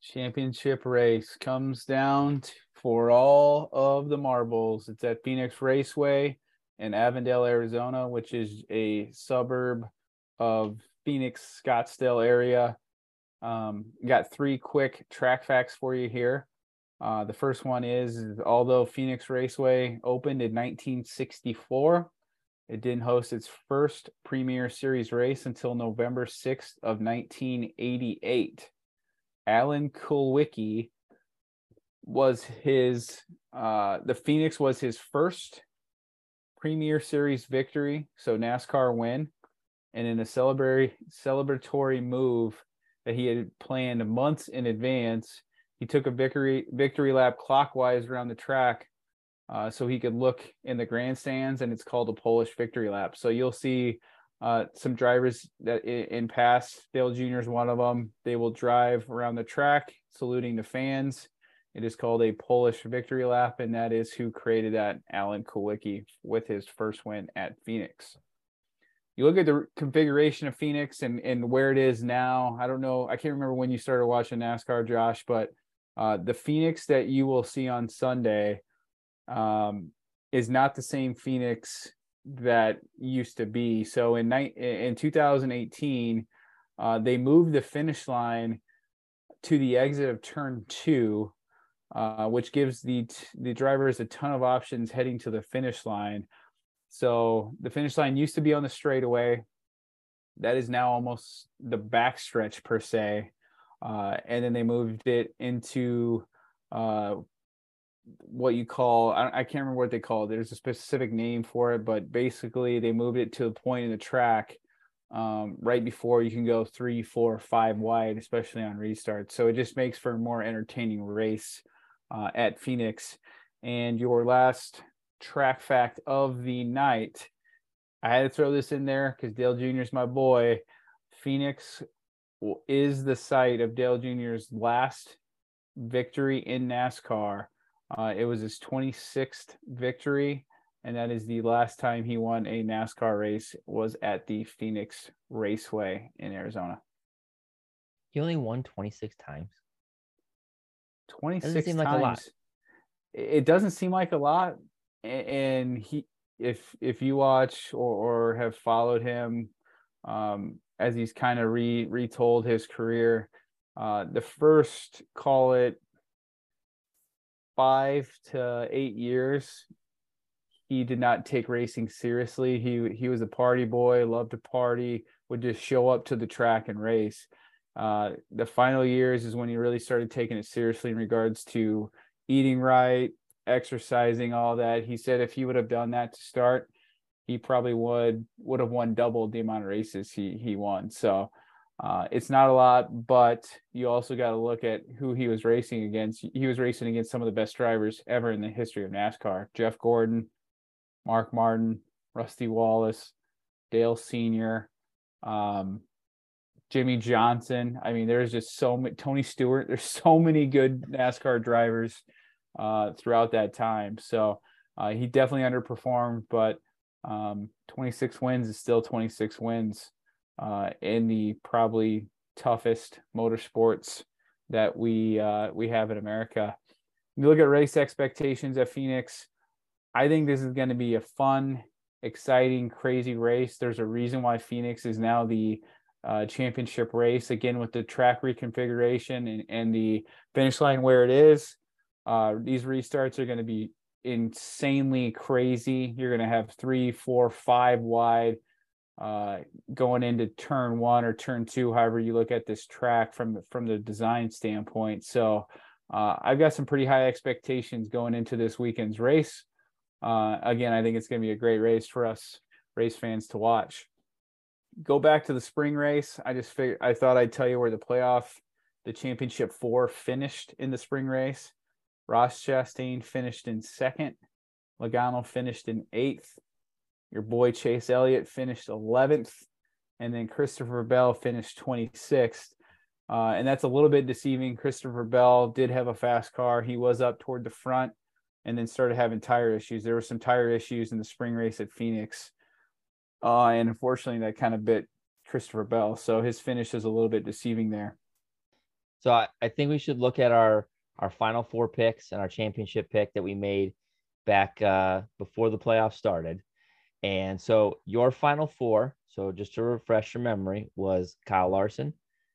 championship race comes down t- for all of the marbles. It's at Phoenix Raceway in Avondale, Arizona, which is a suburb of Phoenix, Scottsdale area. Um, got three quick track facts for you here. Uh, the first one is, although Phoenix Raceway opened in 1964, it didn't host its first Premier Series race until November 6th of 1988. Alan Kulwicki was his uh the Phoenix was his first Premier Series victory, so NASCAR win, and in a celebratory celebratory move that he had planned months in advance, he took a victory victory lap clockwise around the track uh, so he could look in the grandstands, and it's called a Polish victory lap. So you'll see uh, some drivers that in, in past, Dale Jr. is one of them. They will drive around the track, saluting the fans. It is called a Polish victory lap, and that is who created that, Alan Kulwicki, with his first win at Phoenix. You look at the configuration of Phoenix and, and where it is now. I don't know. I can't remember when you started watching NASCAR, Josh, but uh, the Phoenix that you will see on Sunday um, is not the same Phoenix that used to be. So in ni- in 2018, uh, they moved the finish line to the exit of turn two, uh, which gives the t- the drivers a ton of options heading to the finish line. So the finish line used to be on the straightaway. That is now almost the backstretch per se, uh, and then they moved it into uh, what you call I, I can't remember what they call it. There's a specific name for it, but basically they moved it to the point in the track um, right before you can go three, four, five wide, especially on restart. So it just makes for a more entertaining race uh, at Phoenix. And your last track fact of the night, I had to throw this in there because Dale Jr. is my boy. Phoenix is the site of Dale Jr.'s last victory in NASCAR. Uh, it was his 26th victory, and that is the last time he won a NASCAR race was at the Phoenix Raceway in Arizona. He only won 26 times. 26 times. Like it doesn't seem like a lot. And he if if you watch or, or have followed him um, as he's kind of re retold his career, uh, the first call it five to eight years, he did not take racing seriously. He he was a party boy, loved to party, would just show up to the track and race. Uh, the final years is when he really started taking it seriously in regards to eating right, exercising, all that. He said if he would have done that to start, he probably would would have won double the amount of races he he won. So uh, it's not a lot, but you also got to look at who he was racing against. He was racing against some of the best drivers ever in the history of NASCAR: Jeff Gordon, Mark Martin, Rusty Wallace, Dale Senior, um, Jimmie Johnson. I mean, there's just so many. Tony Stewart. There's so many good NASCAR drivers uh, throughout that time. So uh, he definitely underperformed, but um, 26 wins is still 26 wins uh, in the probably toughest motorsports that we uh, we have in America. you look at race expectations at Phoenix, I think this is going to be a fun, exciting, crazy race. There's a reason why Phoenix is now the uh, championship race again with the track reconfiguration and, and the finish line where it is. Uh, these restarts are going to be insanely crazy. You're going to have three, four, five wide uh, going into turn one or turn two, however you look at this track from from the design standpoint. So uh, I've got some pretty high expectations going into this weekend's race. Uh, again, I think it's going to be a great race for us race fans to watch. Go back to the spring race. I just figured I thought I'd tell you where the playoff, the championship four finished in the spring race. Ross Chastain finished in second. Logano finished in eighth. Your boy Chase Elliott finished 11th. And then Christopher Bell finished 26th. Uh, and that's a little bit deceiving. Christopher Bell did have a fast car. He was up toward the front and then started having tire issues. There were some tire issues in the spring race at Phoenix. Uh, and unfortunately, that kind of bit Christopher Bell. So his finish is a little bit deceiving there. So I, I think we should look at our our final four picks and our championship pick that we made back uh, before the playoffs started. And so your final four, so just to refresh your memory, was Kyle Larson,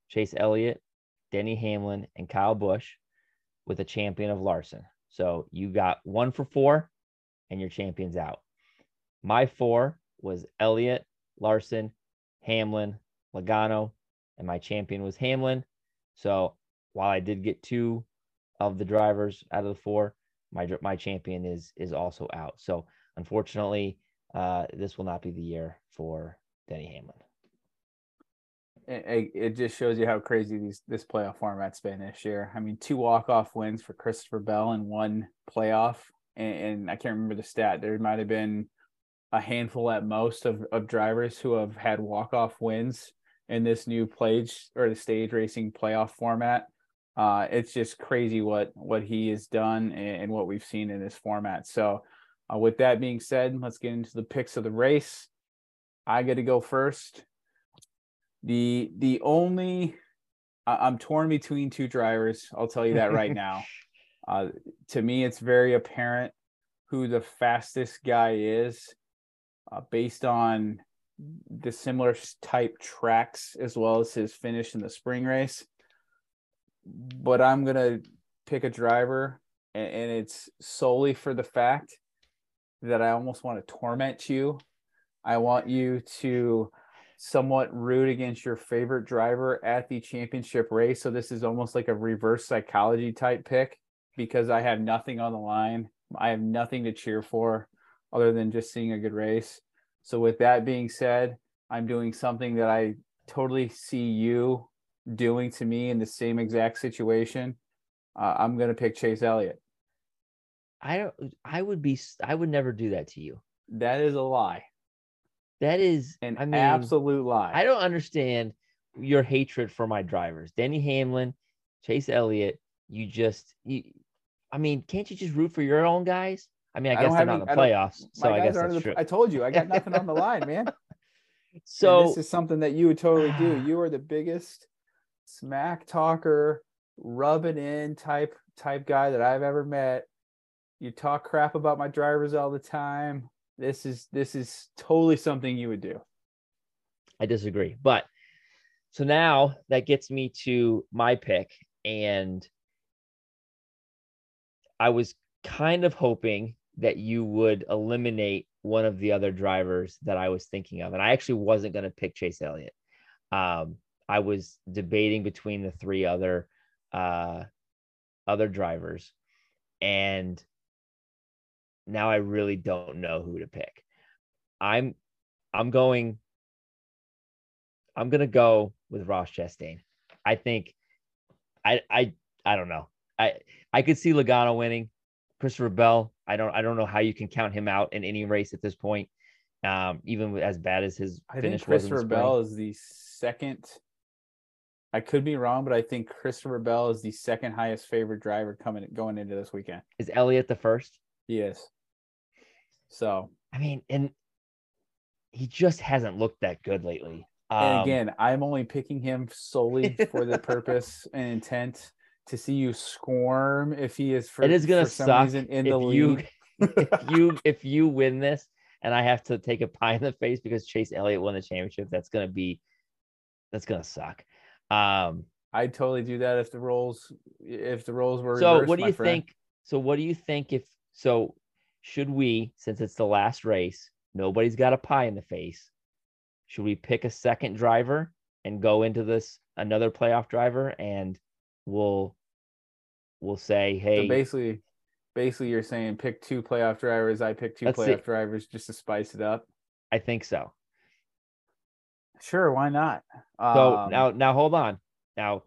Chase Elliott, Denny Hamlin, and Kyle Busch with a champion of Larson. So you got one for four and your champion's out. My four was Elliott, Larson, Hamlin, Logano, and my champion was Hamlin. So while I did get two of the drivers out of the four, my my champion is is also out. So unfortunately, uh, this will not be the year for Denny Hamlin. It, it just shows you how crazy these this playoff format's been this year. I mean, two walk off wins for Christopher Bell and one playoff, and, and I can't remember the stat. There might have been a handful at most of, of drivers who have had walk off wins in this new plage or the stage racing playoff format uh, it's just crazy what what he has done and, and what we've seen in this format. So, uh, with that being said, let's get into the picks of the race. I get to go first. The the only I'm torn between two drivers. I'll tell you that right now. Uh, to me, it's very apparent who the fastest guy is, uh, based on the similar type tracks as well as his finish in the spring race but I'm gonna pick a driver, and, and it's solely for the fact that I almost want to torment you. I want you to somewhat root against your favorite driver at the championship race. So this is almost like a reverse psychology type pick because I have nothing on the line. I have nothing to cheer for other than just seeing a good race. So with that being said, I'm doing something that I totally see you doing to me in the same exact situation, uh, I'm going to pick Chase Elliott. I don't. I would be. I would never do that to you. That is a lie. That is an I mean, absolute lie. I don't understand your hatred for my drivers, Denny Hamlin, Chase Elliott. You just, you, I mean, can't you just root for your own guys? I mean, I, I guess they're not any- in the playoffs, so I guess that's the- true. I told you, I got nothing on the line, man. And So this is something that you would totally do. You are the biggest smack talker, rub it in type type guy that I've ever met. You talk crap about my drivers all the time. This is this is totally something you would do. I disagree. But so now that gets me to my pick. And I was kind of hoping that you would eliminate one of the other drivers that I was thinking of. And I actually wasn't going to pick Chase Elliott. Um, I was debating between the three other uh, other drivers. And now I really don't know who to pick. I'm I'm going I'm gonna go with Ross Chastain. I think I I I don't know. I I could see Logano winning. Christopher Bell. I don't I don't know how you can count him out in any race at this point. Um, even as bad as his I think finish the Christopher. Bell is the second. I could be wrong, but I think Christopher Bell is the second highest favorite driver coming going into this weekend. Is Elliott the first? Yes. So I mean, and he just hasn't looked that good lately. and Um, again, I'm only picking him solely for the purpose and intent to see you squirm if he is for, it is gonna suck reason in if the you lead. if you if you win this and I have to take a pie in the face because Chase Elliott won the championship. That's gonna be that's gonna suck. Um, I'd totally do that if the roles if the roles were so reversed, what do you friend. think? So what do you think if so? Should we, since it's the last race, nobody's got a pie in the face? Should we pick a second driver and go into this another playoff driver and we'll we'll say, hey, So basically, basically, you're saying pick two playoff drivers. I pick two Let's see. playoff drivers just to spice it up. I think so. Sure, why not? So Um, now, now hold on. Now,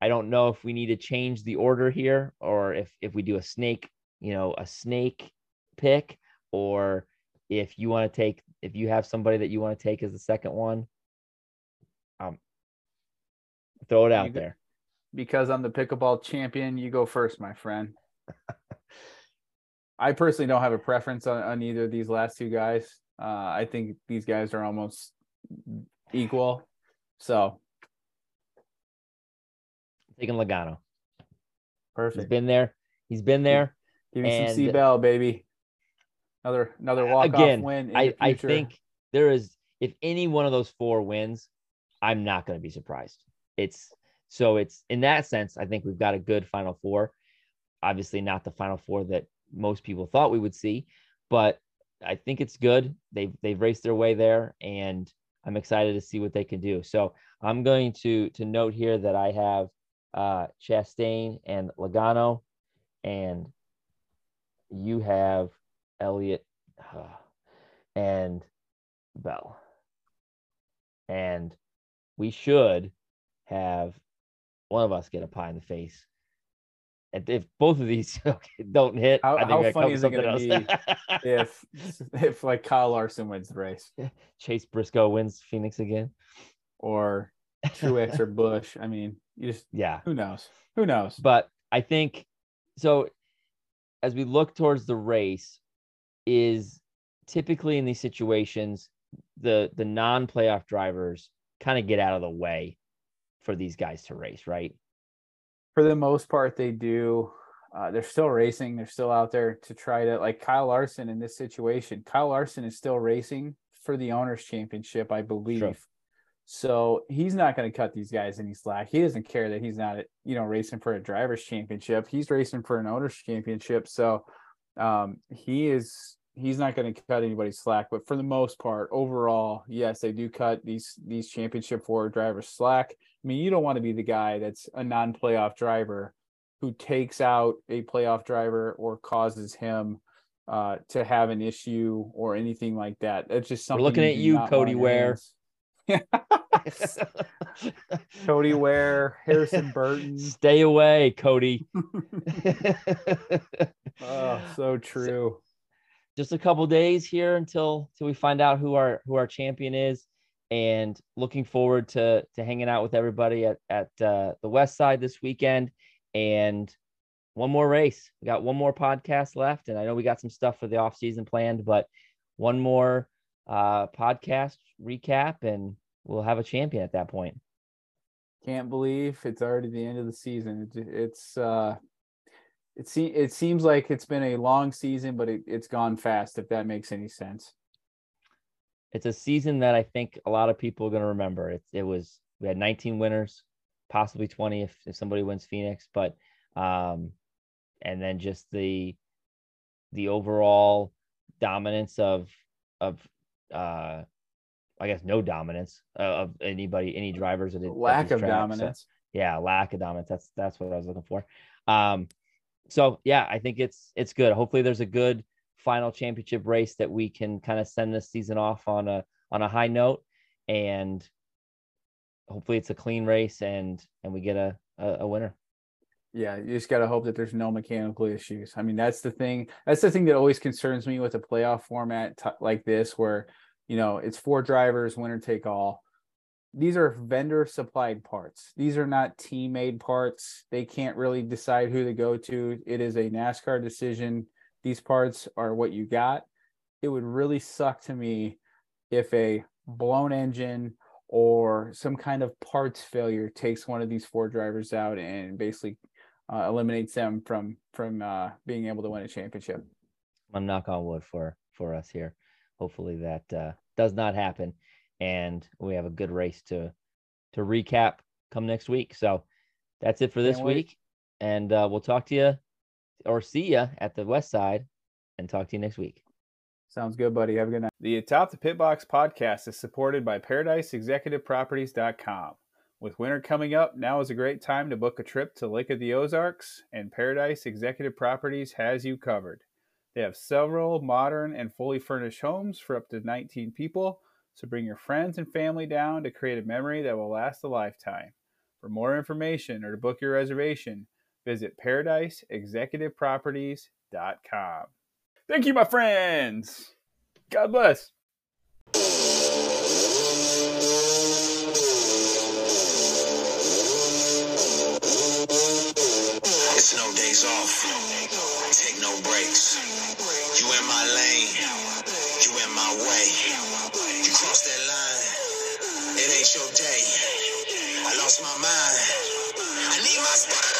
I don't know if we need to change the order here, or if if we do a snake, you know, a snake pick, or if you want to take, if you have somebody that you want to take as the second one, um, throw it out there. because I'm the pickleball champion, you go first, my friend. I personally don't have a preference on, on either of these last two guys. Uh, I think these guys are almost equal. So Taking Logano. Perfect. He's been there. He's been there. Give me some and- C Bell, baby. Another another walk Again, off win. In I I think there is if any one of those four wins, I'm not going to be surprised. It's so it's in that sense, I think we've got a good final four. Obviously, not the final four that most people thought we would see, but I think it's good. They've they've raced their way there, and I'm excited to see what they can do. So I'm going to to note here that I have uh Chastain and Logano, and you have Elliott uh, and Bell. And we should have one of us get a pie in the face. If both of these don't hit, How- I think how we gotta come funny is it gonna else. if if like Kyle Larson wins the race Chase Briscoe wins Phoenix again. or Truex or Busch, I mean, you just Yeah. who knows? Who knows? But I think so as we look towards the race, is typically in these situations, the the non-playoff drivers kind of get out of the way for these guys to race, right? For the most part they do uh, they're still racing they're still out there to try to like kyle larson in this situation kyle larson is still racing for the owners championship i believe. So he's not going to cut these guys any slack. He doesn't care that he's not you know racing for a drivers championship. He's racing for an owners championship. So um, he is he's not going to cut anybody slack. But for the most part overall yes they do cut these these championship four drivers slack I mean, you don't want to be the guy that's a non-playoff driver who takes out a playoff driver or causes him uh, to have an issue or anything like that. That's just something. We're looking at you, Cody Ware. Cody Ware, Harrison Burton. Stay away, Cody. Oh, so true. Just a couple days here until until we find out who our who our champion is. And looking forward to to hanging out with everybody at at uh, the West Side this weekend. And one more race. We got one more podcast left, and I know we got some stuff for the off season planned, but one more uh, podcast recap, and we'll have a champion at that point. Can't believe it's already the end of the season. It, it's uh, it se- it seems like it's been a long season, but it, it's gone fast. If that makes any sense. It's a season that I think a lot of people are going to remember. It it was we had 19 winners, possibly 20 if if somebody wins Phoenix, but um, and then just the the overall dominance of of uh I guess no dominance of anybody, any drivers that lack of dominance. So, yeah, lack of dominance. That's that's what I was looking for. Um, so yeah, I think it's it's good. Hopefully, there's a good final championship race that we can kind of send this season off on a on a high note, and hopefully it's a clean race and and we get a a, a winner. Yeah, you just got to hope that there's no mechanical issues. I mean, that's the thing. That's the thing that always concerns me with a playoff format t- like this, where you know it's four drivers, winner take all. These are vendor supplied parts. These are not team made parts. They can't really decide who to go to. It is a NASCAR decision. These parts are what you got. It would really suck to me if a blown engine or some kind of parts failure takes one of these four drivers out and basically uh, eliminates them from from uh, being able to win a championship. I'm knock on wood for for us here. Hopefully that uh, does not happen, and we have a good race to to recap come next week. So that's it for this week, and uh, we'll talk to you or see you at the West Side, and talk to you next week. Sounds good, buddy. Have a good night. The Atop the Pit Box podcast is supported by ParadiseExecutiveProperties.com. With winter coming up, now is a great time to book a trip to Lake of the Ozarks, and Paradise Executive Properties has you covered. They have several modern and fully furnished homes for up to 19 people, so bring your friends and family down to create a memory that will last a lifetime. For more information or to book your reservation, visit ParadiseExecutiveProperties.com. Thank you, my friends. God bless. It's no days off. Take no breaks. You in my lane. You in my way. You cross that line. It ain't your day. I lost my mind. I need my spot.